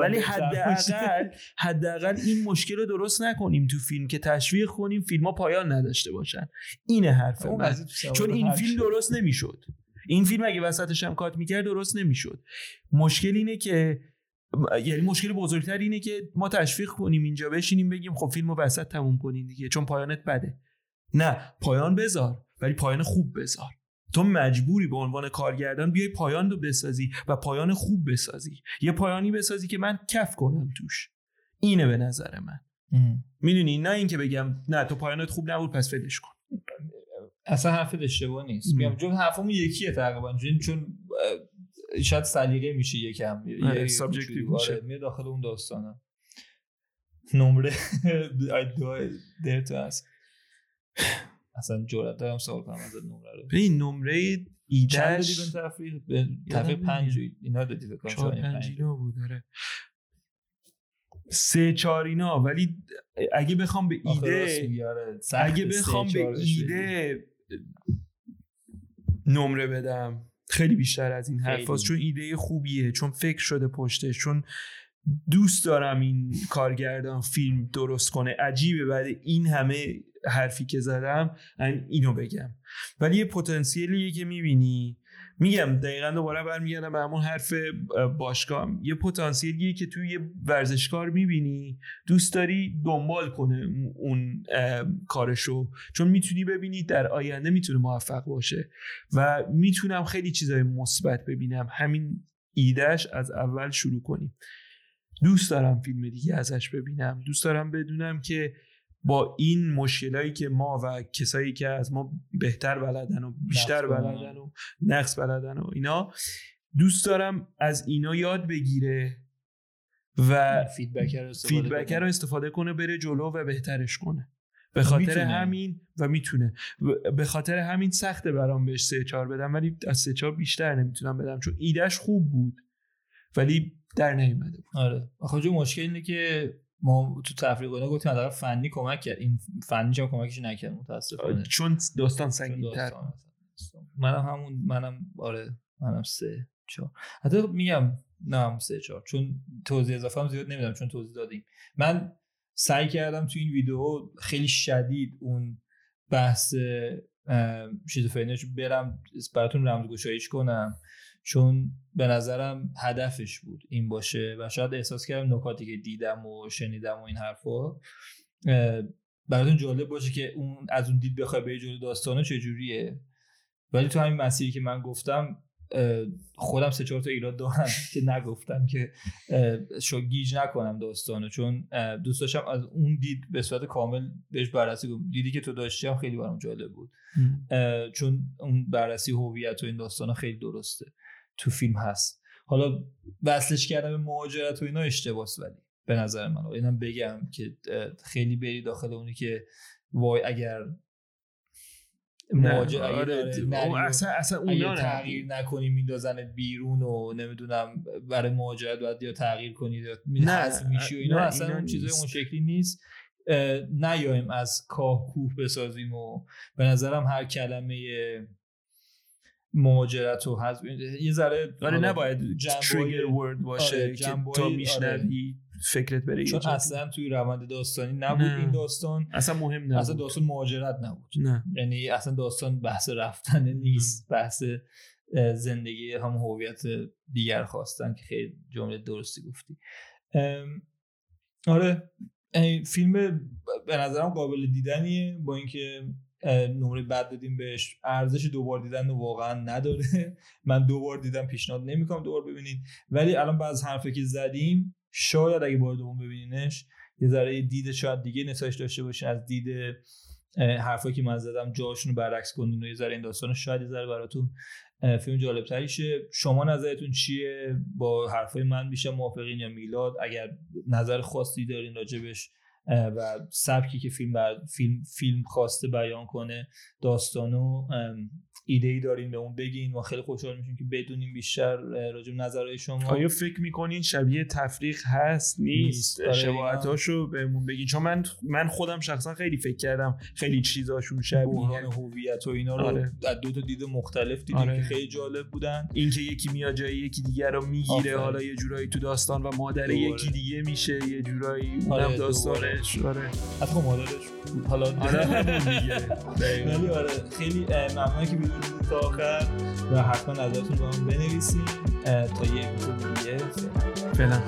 ولی. حداقل حداقل این مشکل رو درست نکنیم تو فیلم که تشویق کنیم فیلم ها پایان نداشته باشن اینه حرف من چون این فیلم. درست نمی‌شد این فیلم اگه وسطش هم کات می‌کرد درست نمی‌شد مشکل اینه که یعنی مشکل بزرگتر اینه که ما تشویق کنیم اینجا بشینیم بگیم خب فیلمو وسط تموم کنین دیگه چون پایانت بده. نه پایان بذار ولی پایان خوب بذار. تو مجبوری به عنوان کارگردان بیای پایان رو بسازی و پایان خوب بسازی. یه پایانی بسازی که من کف کنم توش. اینه به نظر من. می‌دونی؟ نه اینکه بگم نه تو پایانت خوب نبود پس ولش کن. اصلا حرف اشتباه نیست. ام. میگم چون حرفمون یکیه تقریبا. چون شاید سلیقه میشه یکم یه- آره، کوچولو. میشه. آره، میره داخل اون داستانه نمره در تو هست اصلا جرأت دارم سوال کنم از نمره رو این نمره ایدهش به تفریق به تفریق یادم پنج نمیاد. اینا دادی فکر کنم چهار چهار یا پنج پنج. اینا بود داره سه چهار اینا ولی اگه بخوام به ایده آره. اگه بخوام به. ایده نمره بدم خیلی بیشتر از این. حرفاست چون ایده خوبیه چون فکر شده پشتش چون دوست دارم این کارگردان فیلم درست کنه. عجیبه بعد این همه حرفی که زدم اینو بگم. ولی یه پتانسیلیه که می‌بینی. میگم دقیقا دوباره برمیگردم به همون حرف باشگاه. یه پتانسیلیه که توی یه ورزشکار می‌بینی دوست داری دنبال کنه اون کارشو. چون می‌تونی ببینی در آینده می‌تونه موفق باشه. و می‌تونم خیلی چیزای مثبت ببینم. همین ایدهش از اول شروع کنیم. دوست دارم فیلم دیگه ازش ببینم. دوست دارم بدونم که با این مشکلایی که ما و کسایی که از ما بهتر بلدن و بیشتر بلدن. و نقص بلدن و اینا دوست دارم از اینا یاد بگیره و فیدبک رو استفاده کنه. بره جلو و بهترش کنه. به خاطر همین و می‌تونه. به خاطر همین سخته برام بهش سه چهار بدم ولی از سه چهار بیشتر نمی‌تونم بدم چون ایدهش خوب بود ولی در نیومده بود. آره. آخه مشکل اینه که ما تو تفریق کنه گفتیم حداقل فنی کمک کرد. این فنی چه کمکش نکرد متاسفانه. چون داستان سنگین تر منم همون منم آره منم سه چهار. حتی میگم نه سه چهار. چون توضیح اضافه هم زیاد نمیدم چون توضیح دادیم. من سعی کردم تو این ویدیو خیلی شدید اون بحث شیزوفرنیش برم براتون رمزگشاییش کنم. چون به نظرم هدفش بود این باشه و شاید احساس کردم نکاتی که دیدم و شنیدم و این حرفا. براتون جالب باشه که اون از اون دید بخوای به جلو داستانه چجوریه؟ ولی تو همین مسیری که من گفتم خودم سه چهار تا ایراد دارم که نگفتم که شو گیج نکنم داستانو. چون دوست داشتم از اون دید به صورت کامل بهش بررسی کنم. دیدی که تو داشتی هم خیلی برام جالب بود. چون اون بررسی هویت و این داستان خیلی درسته. تو فیلم هست. حالا وصلش کردم به مهاجرت و اینا اشتباس ولی به نظر من. اینم بگم که خیلی بری داخل اونی که وای اگر مواجه آره اصلا اصلا اونا تغییر نکنی میندازن بیرون و نمی‌دونم برای مهاجرت باید یا تغییر کنید نه میشی و اینا اصلا اون چیزای اون شکلی نیست. نیایم از کاه کوه بسازیم و به نظرم هر کلمه مهاجرت و حذف یه ذره آره نباید تریگر ورد باشه آره که تا میشنوی آره. فکرت بره چون اصلا توی روند داستانی نبود نه. این داستان اصلا مهم نبود اصلا داستان مهاجرت نبود نه. یعنی اصلا داستان بحث رفتن نیست بحث زندگی هم هویت دیگر خواستن که خیلی جمله درستی گفتی آره فیلم به نظرم قابل دیدنیه با اینکه نمره بد دادیم بهش. ارزش دوبار دیدن واقعا نداره. من دوبار دیدم پیشنهاد نمی‌کنم دوبار ببینید. ولی الان بعض حرفی که زدیم شاید اگه بار دوم ببینینش یه ذره دید شاید دیگه نتایج داشته باشین. از دید حرفایی که من زدم جاشون رو برعکس کنین. و یه ذره این داستان شاید یه ذره براتون فیلم جالب شه. شما نظرتون چیه؟ با حرفای من میشه موافقین یا میلاد؟ اگر نظر خاصی دارین راجبش و سبکی که فیلم فیلم فیلم خواسته بیان کنه داستانو ایده ای دارین به اون بگین و خیلی خوشحال میشیم که بدونیم بیشتر راجع نظرهای شما. آیا فکر می‌کنین شبیه تفریق هست نیست. آره، شباهتاشو بهمون بگین. چون من من خودم شخصا خیلی فکر کردم خیلی چیزاشون شبیه. هویت و اینا رو آره. از دو تا دید مختلف دیدیم آره. که خیلی جالب بودن. اینکه یکی میاد جای یکی دیگر رو می‌گیره حالا یه جورایی تو داستان و مادر یکی دیگه میشه یه جورایی آره داستانش. آره. حتی مادرش حالا آره ولی آره خیلی ممنون که تا آخر و حتما نظرتون رو هم بنویسین تا یه اپیزود دیگه. فعلا.